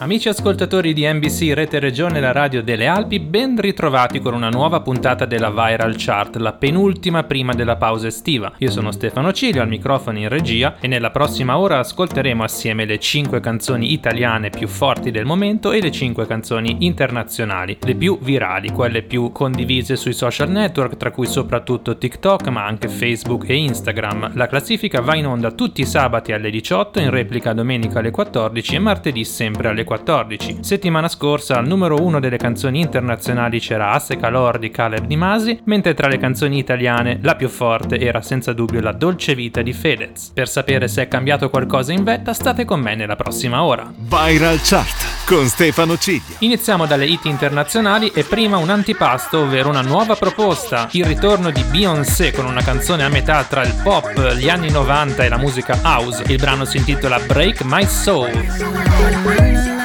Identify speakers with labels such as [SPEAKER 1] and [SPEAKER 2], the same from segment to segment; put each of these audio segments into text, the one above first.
[SPEAKER 1] Amici ascoltatori di NBC Rete Regione la radio delle Alpi, ben ritrovati con una nuova puntata della Viral Chart, la penultima prima della pausa estiva. Io sono Stefano Cilio al microfono in regia e nella prossima ora ascolteremo assieme le 5 canzoni italiane più forti del momento e le 5 canzoni internazionali, le più virali, quelle più condivise sui social network, tra cui soprattutto TikTok, ma anche Facebook e Instagram. La classifica va in onda tutti i sabati alle 18, in replica domenica alle 14 e martedì sempre alle 2014. Settimana scorsa al numero uno delle canzoni internazionali c'era Asse Calor di Caleb Di Masi, mentre tra le canzoni italiane la più forte era senza dubbio La dolce vita di Fedez. Per sapere se è cambiato qualcosa in vetta, state con me nella prossima ora.
[SPEAKER 2] Viral Chart con Stefano Ciglio.
[SPEAKER 1] Iniziamo dalle hit internazionali e prima un antipasto, ovvero una nuova proposta, il ritorno di Beyoncé con una canzone a metà tra il pop, gli anni 90 e la musica house. Il brano si intitola Break My Soul.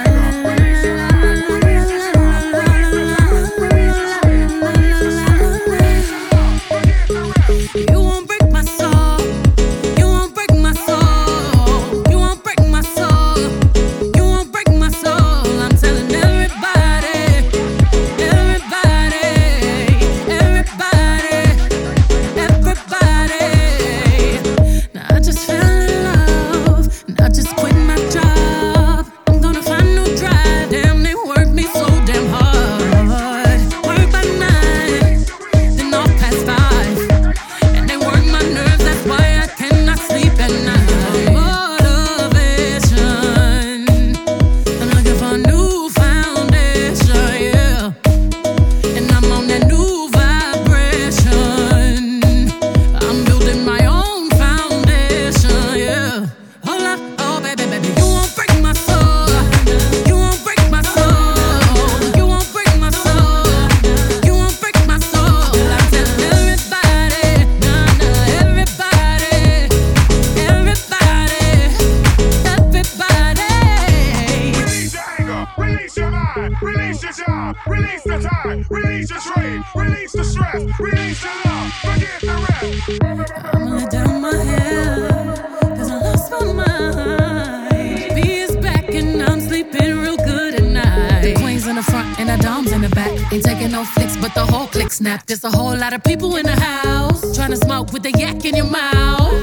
[SPEAKER 3] your job, release the tide, release your trade, release the stress, release the love, forget the rest. I'm gonna down my head, cause I lost my mind. B is back and I'm sleeping real good at night. The queen's in the front and the dom's in the back. Ain't taking no flicks, but the whole click snap. There's a whole lot of people in the house. Trying to smoke with the yak in your mouth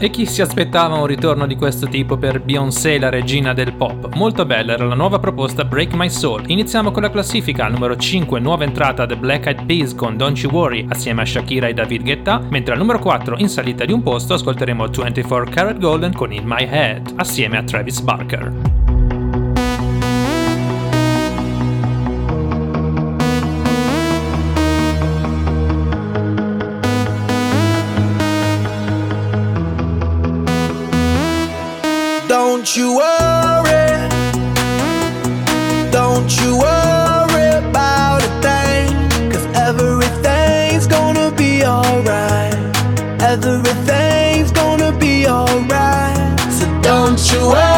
[SPEAKER 1] E chi si aspettava un ritorno di questo tipo per Beyoncé, la regina del pop? Molto bella era la nuova proposta Break My Soul. Iniziamo con la classifica, al numero 5, nuova entrata The Black Eyed Peas con Don't You Worry assieme a Shakira e David Guetta, mentre al numero 4, in salita di un posto, ascolteremo 24 Karat Golden con In My Head assieme a Travis Barker.
[SPEAKER 4] Don't you worry, don't you worry about a
[SPEAKER 5] thing, cause
[SPEAKER 4] everything's gonna be alright. Everything's gonna be alright.
[SPEAKER 5] So don't you worry,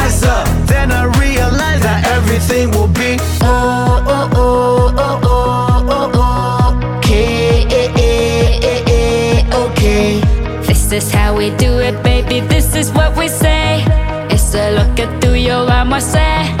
[SPEAKER 5] Everything will be oh oh oh oh oh oh okay okay.
[SPEAKER 6] This is how we do it, baby. This is what we say. It's a look at through your armor, say.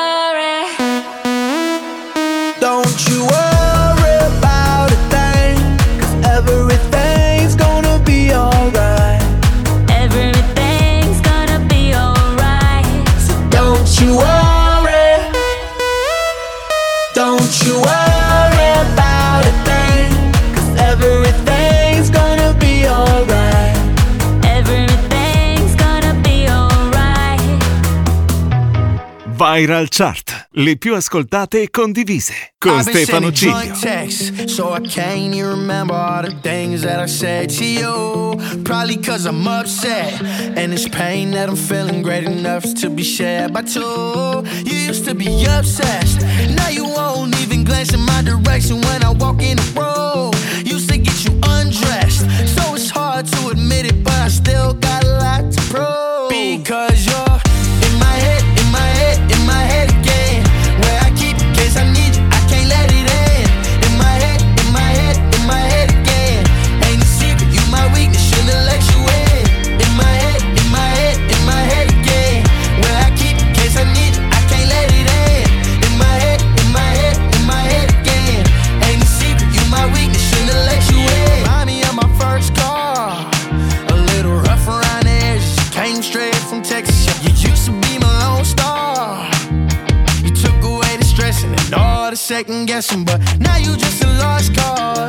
[SPEAKER 2] Viral Chart. Le più ascoltate e condivise. Con Stefano Ciglio.
[SPEAKER 4] texts,
[SPEAKER 5] so I can't even remember all the things that I said to you. Probably cause I'm upset, and it's pain that I'm feeling great enough
[SPEAKER 4] to
[SPEAKER 5] be
[SPEAKER 4] shared
[SPEAKER 5] by two. You used to be obsessed, now you won't even glance in my direction when I walk in the room. Used to get you undressed, so it's hard to admit it, but I still but now you just a lost cause.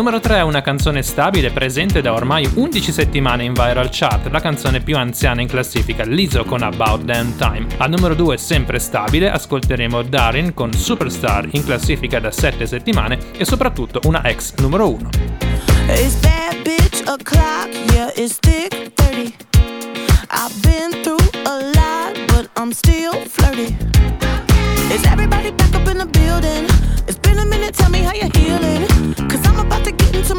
[SPEAKER 1] numero 3 è una canzone stabile presente da ormai 11 settimane in viral chart, la canzone più anziana in classifica, Lizzo con About Damn Time. Al numero 2 sempre stabile ascolteremo Darin con Superstar in classifica da 7 settimane e soprattutto una ex numero 1.
[SPEAKER 7] It's bad bitch o'clock, yeah, it's thick 30. I've been through a lot, but I'm still flirty. Is everybody back up in the building? It's been a minute, tell me how you're healing.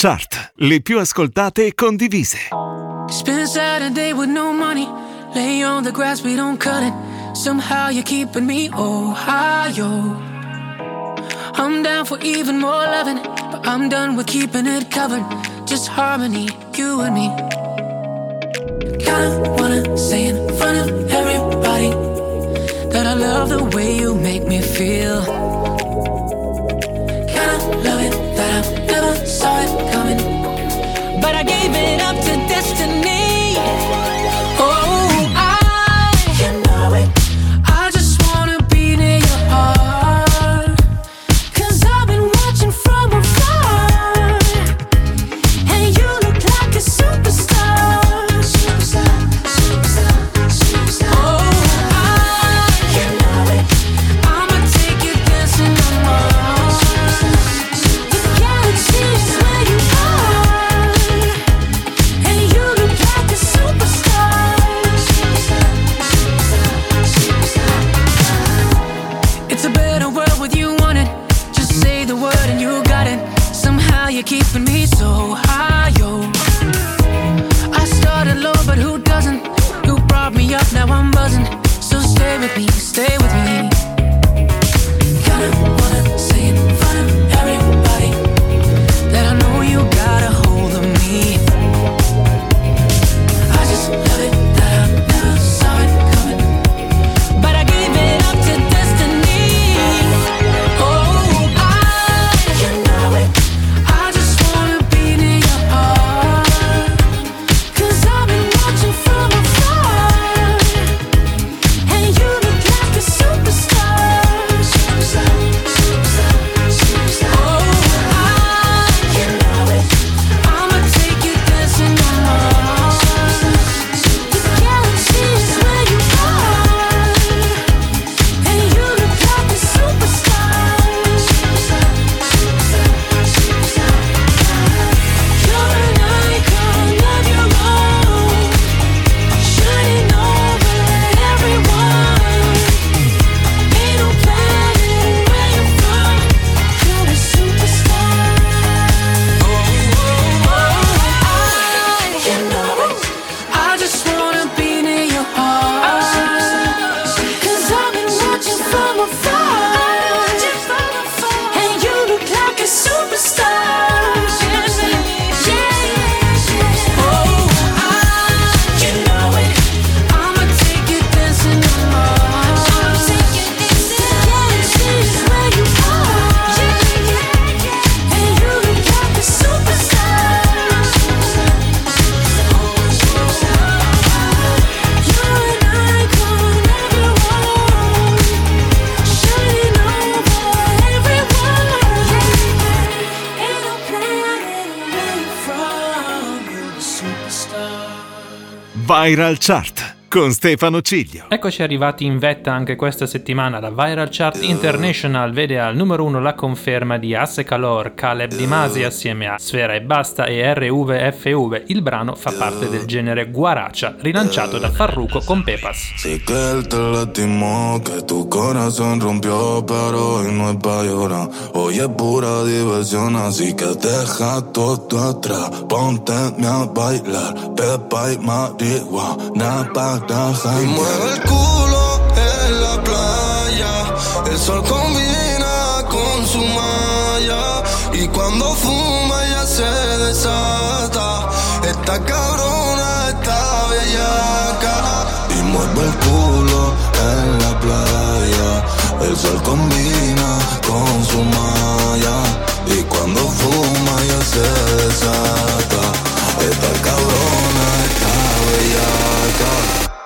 [SPEAKER 2] chart, le più ascoltate e condivise.
[SPEAKER 8] Spend Saturday with no money, lay on the grass, we don't cut it. Somehow you're keeping me Ohio. I'm down for even more loving, but I'm done with keeping it covered. Just harmony, you and me. Kinda wanna say in front of everybody that I love the way you make me feel. but I gave it up to destiny.
[SPEAKER 2] Viral Chart con Stefano Ciglio.
[SPEAKER 1] Eccoci arrivati in vetta anche questa settimana. La Viral Chart International vede al numero 1 la conferma di Asse Calor, Caleb Di Masi assieme a Sfera e Basta e RVFV. Il brano fa parte del genere Guaracha, rilanciato da Farruko con Pepas.
[SPEAKER 9] Sí que él te lastimó, que tu corazón rompió, pero hoy no es pa' llorar. Hoy es pura diversión, así que deja todo atrás. Ponte a bailar, pepa y marihuana pa' Y mueve
[SPEAKER 10] el culo en la playa. El sol combina con su malla. Y cuando fuma ya se desata. Esta cabrona está bellaca.
[SPEAKER 9] Y mueve el culo en la playa. El sol combina con su malla. Y cuando fuma ya se desata.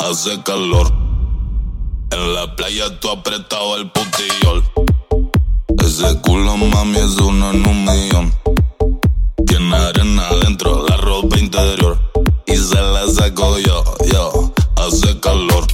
[SPEAKER 9] Hace calor. En la playa tú apretado el putillol. Ese culo, mami, es uno en un millón. Tiene arena adentro, la ropa interior. Y se la saco yo, yo. Hace calor.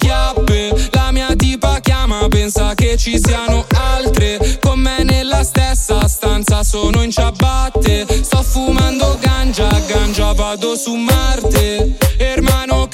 [SPEAKER 11] Chiappe. La mia tipa chiama, pensa che ci siano altre. Con me nella stessa stanza sono in ciabatte. Sto fumando ganja, ganja vado su Marte. Hermano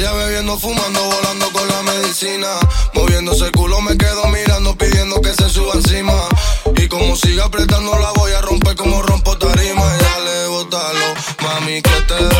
[SPEAKER 10] playa, bebiendo, fumando, volando con la medicina. Moviéndose el culo, me quedo mirando, pidiendo que se suba encima. Y como siga apretando, la voy a romper como rompo tarima. Y dale, bótalo, mami, que te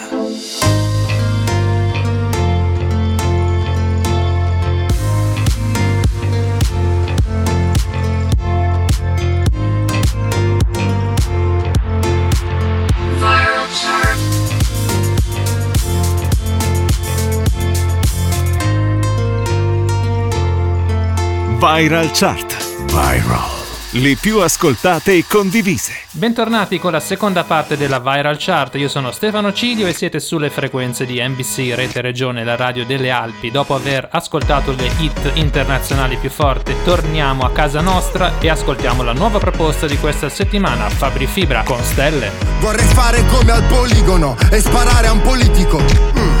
[SPEAKER 2] Viral. Le più ascoltate e condivise.
[SPEAKER 1] Bentornati con la seconda parte della Viral Chart. Io sono Stefano Cilio e siete sulle frequenze di NBC Rete Regione, la radio delle Alpi. Dopo aver ascoltato le hit internazionali più forti, torniamo a casa nostra e ascoltiamo la nuova proposta di questa settimana, Fabri Fibra con Stelle.
[SPEAKER 12] Vorrei fare come al poligono e sparare a un politico. Mm,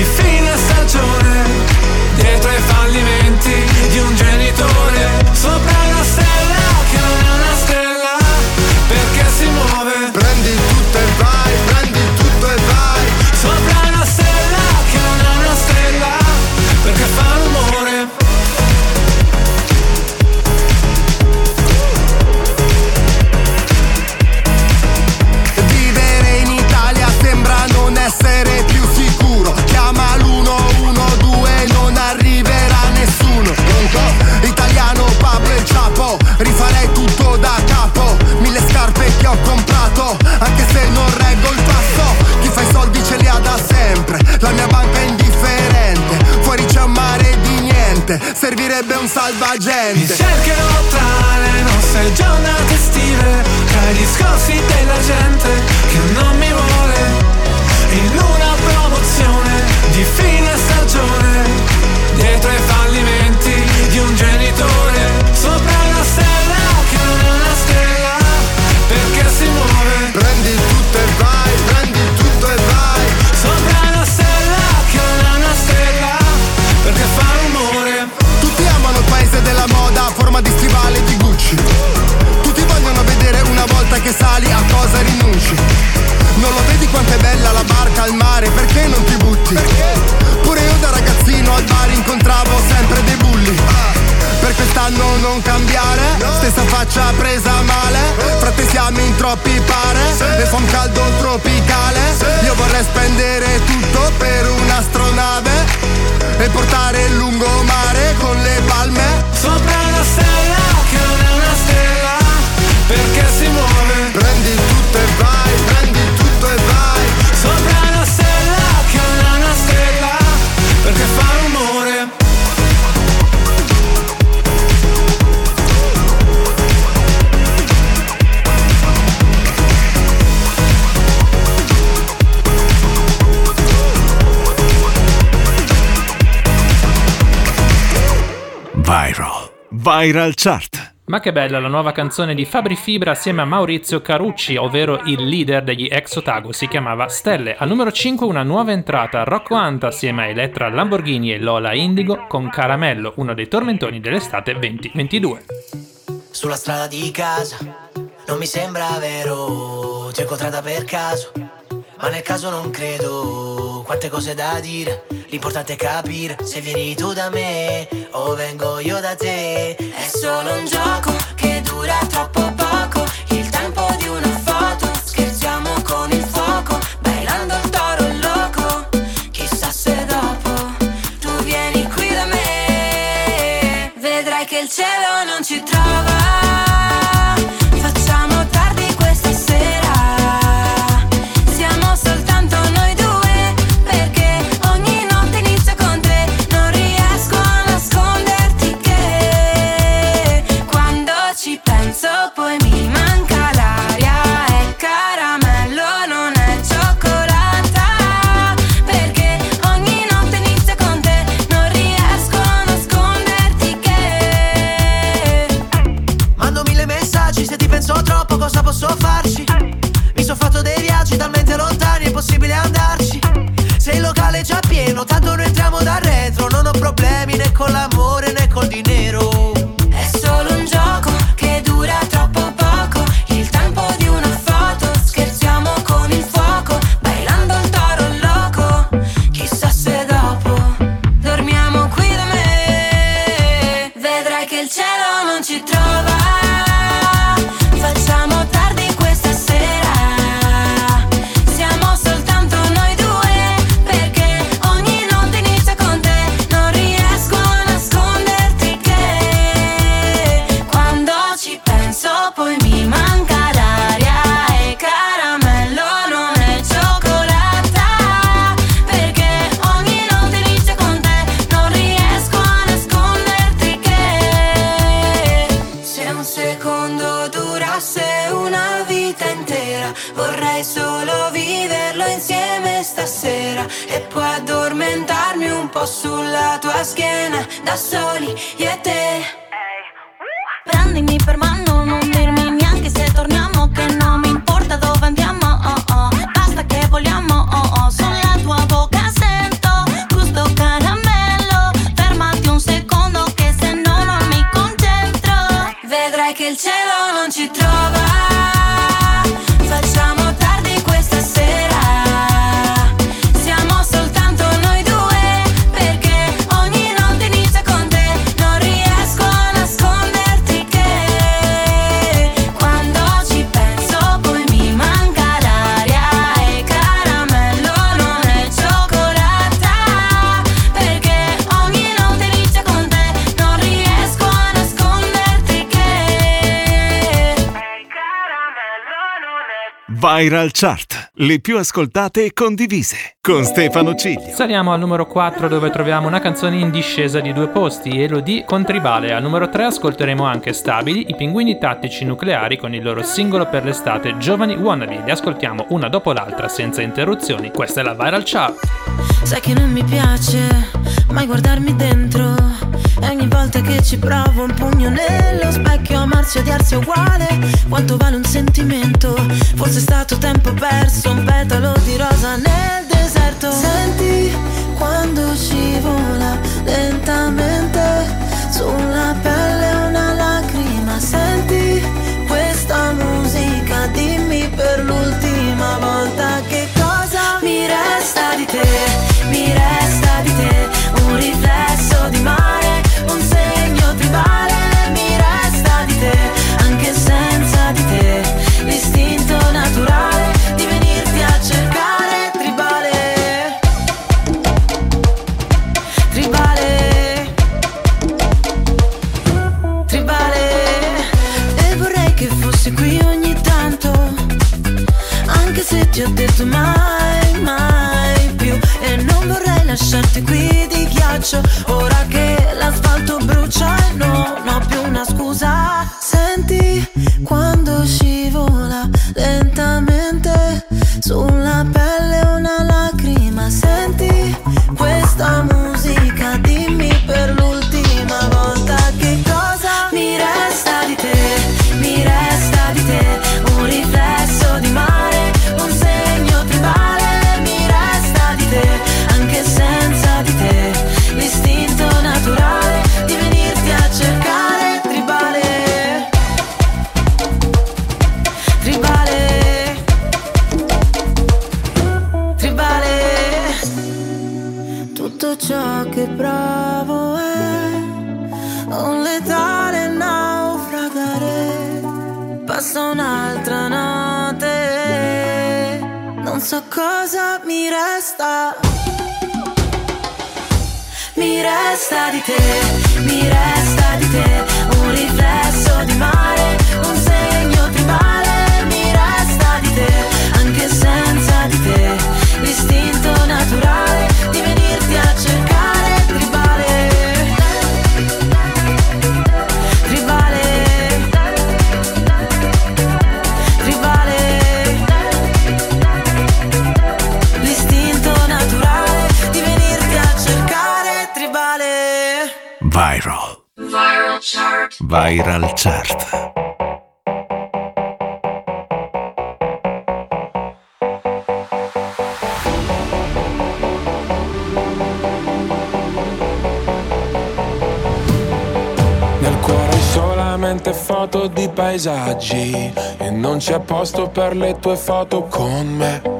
[SPEAKER 13] di fine stagione, dietro ai fallimenti di un genitore, sopra
[SPEAKER 12] spendere tutto per un'astronave E portare il lungomare
[SPEAKER 2] Viral. Chart.
[SPEAKER 1] Ma che bella la nuova canzone di Fabri Fibra assieme a Maurizio Carucci, ovvero il leader degli ex Otago, si chiamava Stelle. Al numero 5 una nuova entrata, Rocco Anta assieme a Elettra Lamborghini e Lola Indigo con Caramello, uno dei tormentoni dell'estate 2022.
[SPEAKER 5] Sulla strada di casa non mi sembra vero, ti ho incontrata per caso, ma nel caso non credo. Quante cose da dire, l'importante è capire se vieni tu da me o vengo io da te.
[SPEAKER 14] È solo un gioco che dura troppo poco, il tempo di una foto, scherziamo con il fuoco, bailando il toro loco. Chissà se dopo tu vieni qui da me, vedrai che il cielo non ci trova. Schiena da soli io e te.
[SPEAKER 2] Viral Chart, le più ascoltate e condivise, con Stefano Ciglio.
[SPEAKER 1] Saliamo al numero 4 dove troviamo una canzone in discesa di due posti, Elodie con Tribale. Al numero 3 ascolteremo anche Stabili, i pinguini tattici nucleari con il loro singolo per l'estate Giovani Wannabe. Li ascoltiamo una dopo l'altra senza interruzioni. Questa è la Viral Chart.
[SPEAKER 14] Sai che non mi piace mai guardarmi dentro ogni volta che ci provo un pugno nello specchio Amarsi e odiarsi è uguale. Quanto vale un sentimento? Forse è stato tempo perso Un petalo di rosa nel deserto. Senti quando scivola lentamente Sulla pelle lasciarti qui di ghiaccio. Ora che l'asfalto brucia
[SPEAKER 2] Viral. Viral chart. Viral Chart.
[SPEAKER 15] Foto di paesaggi E non c'è posto per le tue foto con me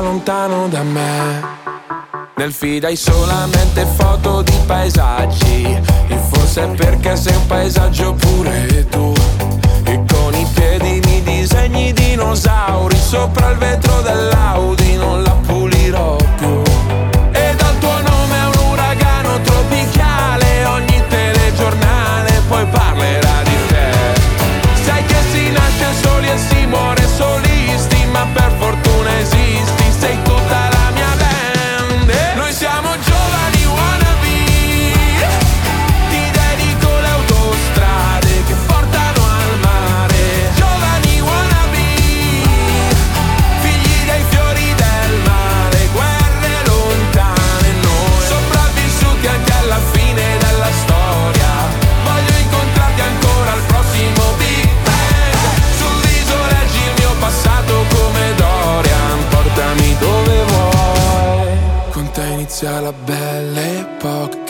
[SPEAKER 15] lontano da me. Nel feed hai solamente foto di paesaggi, e forse perché sei un paesaggio pure tu. E con i piedi mi disegni dinosauri sopra il vetro dell'Audi, non la pulirò più. E dal tuo nome è un uragano tropicale, ogni telegiornale poi parla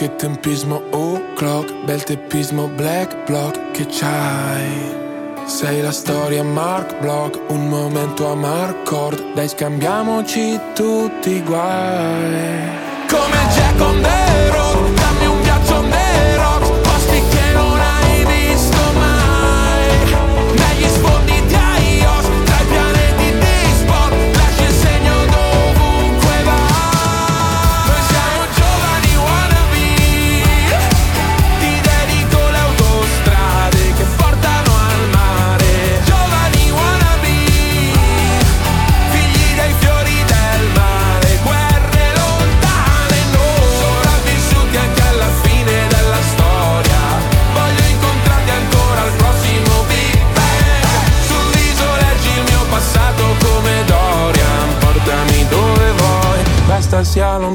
[SPEAKER 15] che tempismo o oh, clock, bel teppismo black block. Che c'hai. Sei la storia Mark Block, un momento a Mark Cord, dai scambiamoci tutti i guai. Come Jack Ondero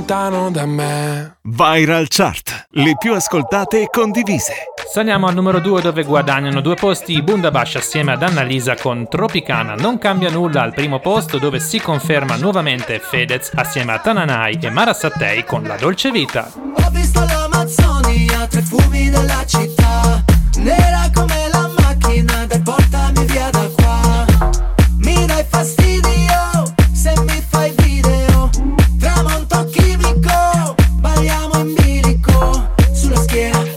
[SPEAKER 15] lontano da me.
[SPEAKER 2] Viral Chart, le più ascoltate e condivise.
[SPEAKER 1] Saliamo al numero 2 dove guadagnano due posti Bundabash assieme ad Annalisa con Tropicana. Non cambia nulla al primo posto dove si conferma nuovamente Fedez assieme a Tananai e Mara Sattei con La Dolce Vita. Ho
[SPEAKER 5] visto l'Amazzonia tra i fumi della città, nera come la macchina del portami via da qua. Mi dai fastidio quiero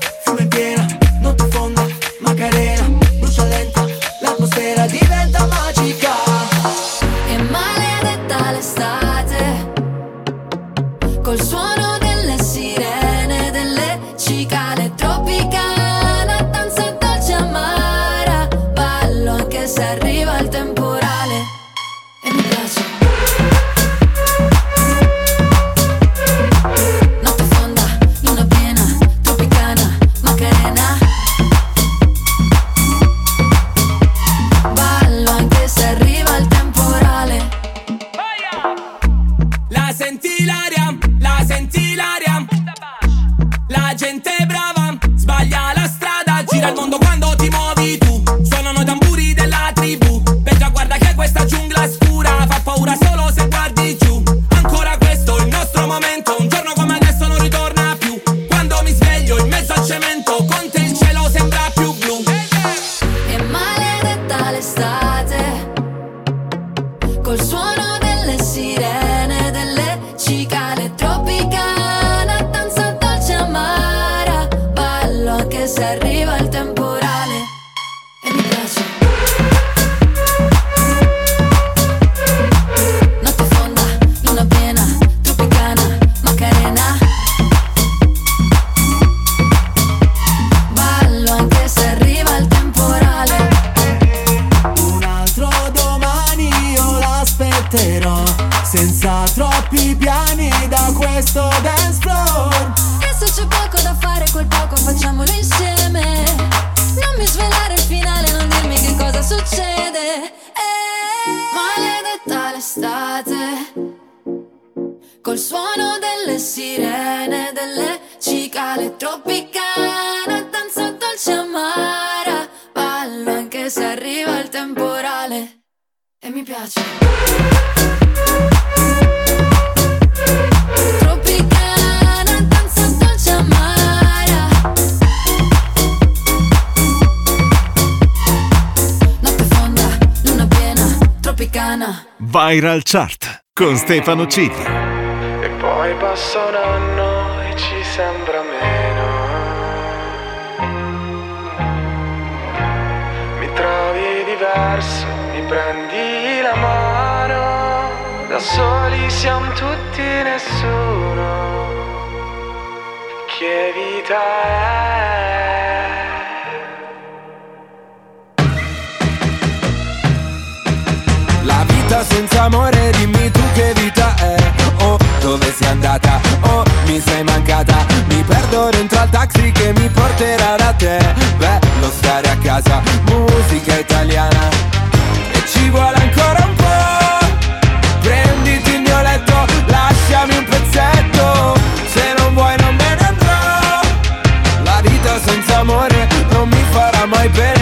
[SPEAKER 2] Viral Chart con Stefano Ciglia.
[SPEAKER 15] E poi passa un anno e ci sembra meno. Mi trovi diverso, mi prendi la mano. Da soli siamo tutti nessuno. Che vita è? Senza amore, dimmi tu che vita è. Oh, dove sei andata? Oh, mi sei mancata. Mi perdo dentro al taxi che mi porterà da te. Bello stare a casa, musica italiana. E ci vuole ancora un po' Prenditi il mio letto, lasciami un pezzetto. Se non vuoi non me ne andrò. La vita senza amore non mi farà mai bene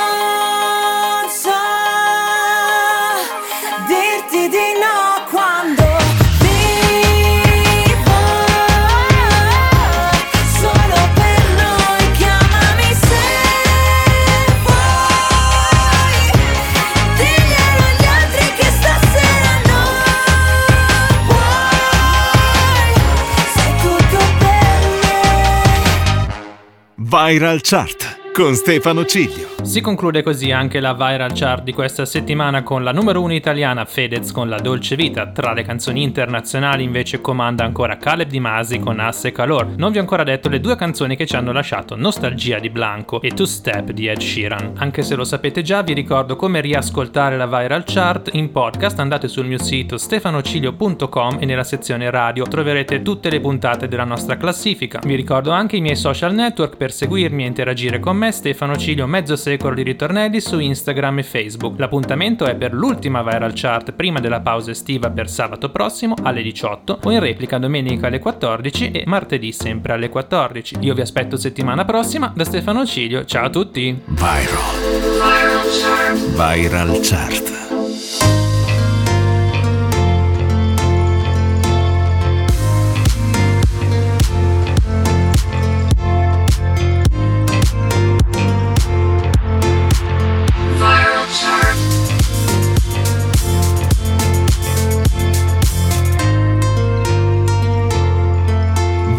[SPEAKER 2] Viral Chart con Stefano Ciglio.
[SPEAKER 1] Si conclude così anche la viral chart di questa settimana con la numero 1 italiana Fedez con La Dolce Vita. Tra le canzoni internazionali invece comanda ancora Caleb Di Masi con Asse Calor. Non vi ho ancora detto le due canzoni che ci hanno lasciato Nostalgia di Blanco e Two Step di Ed Sheeran. Anche se lo sapete già, vi ricordo come riascoltare la viral chart in podcast. Andate sul mio sito stefanocilio.com e nella sezione radio troverete tutte le puntate della nostra classifica. Vi ricordo anche i miei social network per seguirmi e interagire con me, Stefano Cilio, mezzo secolo di ritornelli su Instagram e Facebook. L'appuntamento è per l'ultima viral chart prima della pausa estiva per sabato prossimo alle 18 o in replica domenica alle 14 e martedì sempre alle 14. Io vi aspetto settimana prossima da Stefano Cilio. Ciao a tutti!
[SPEAKER 2] Viral Chart. Viral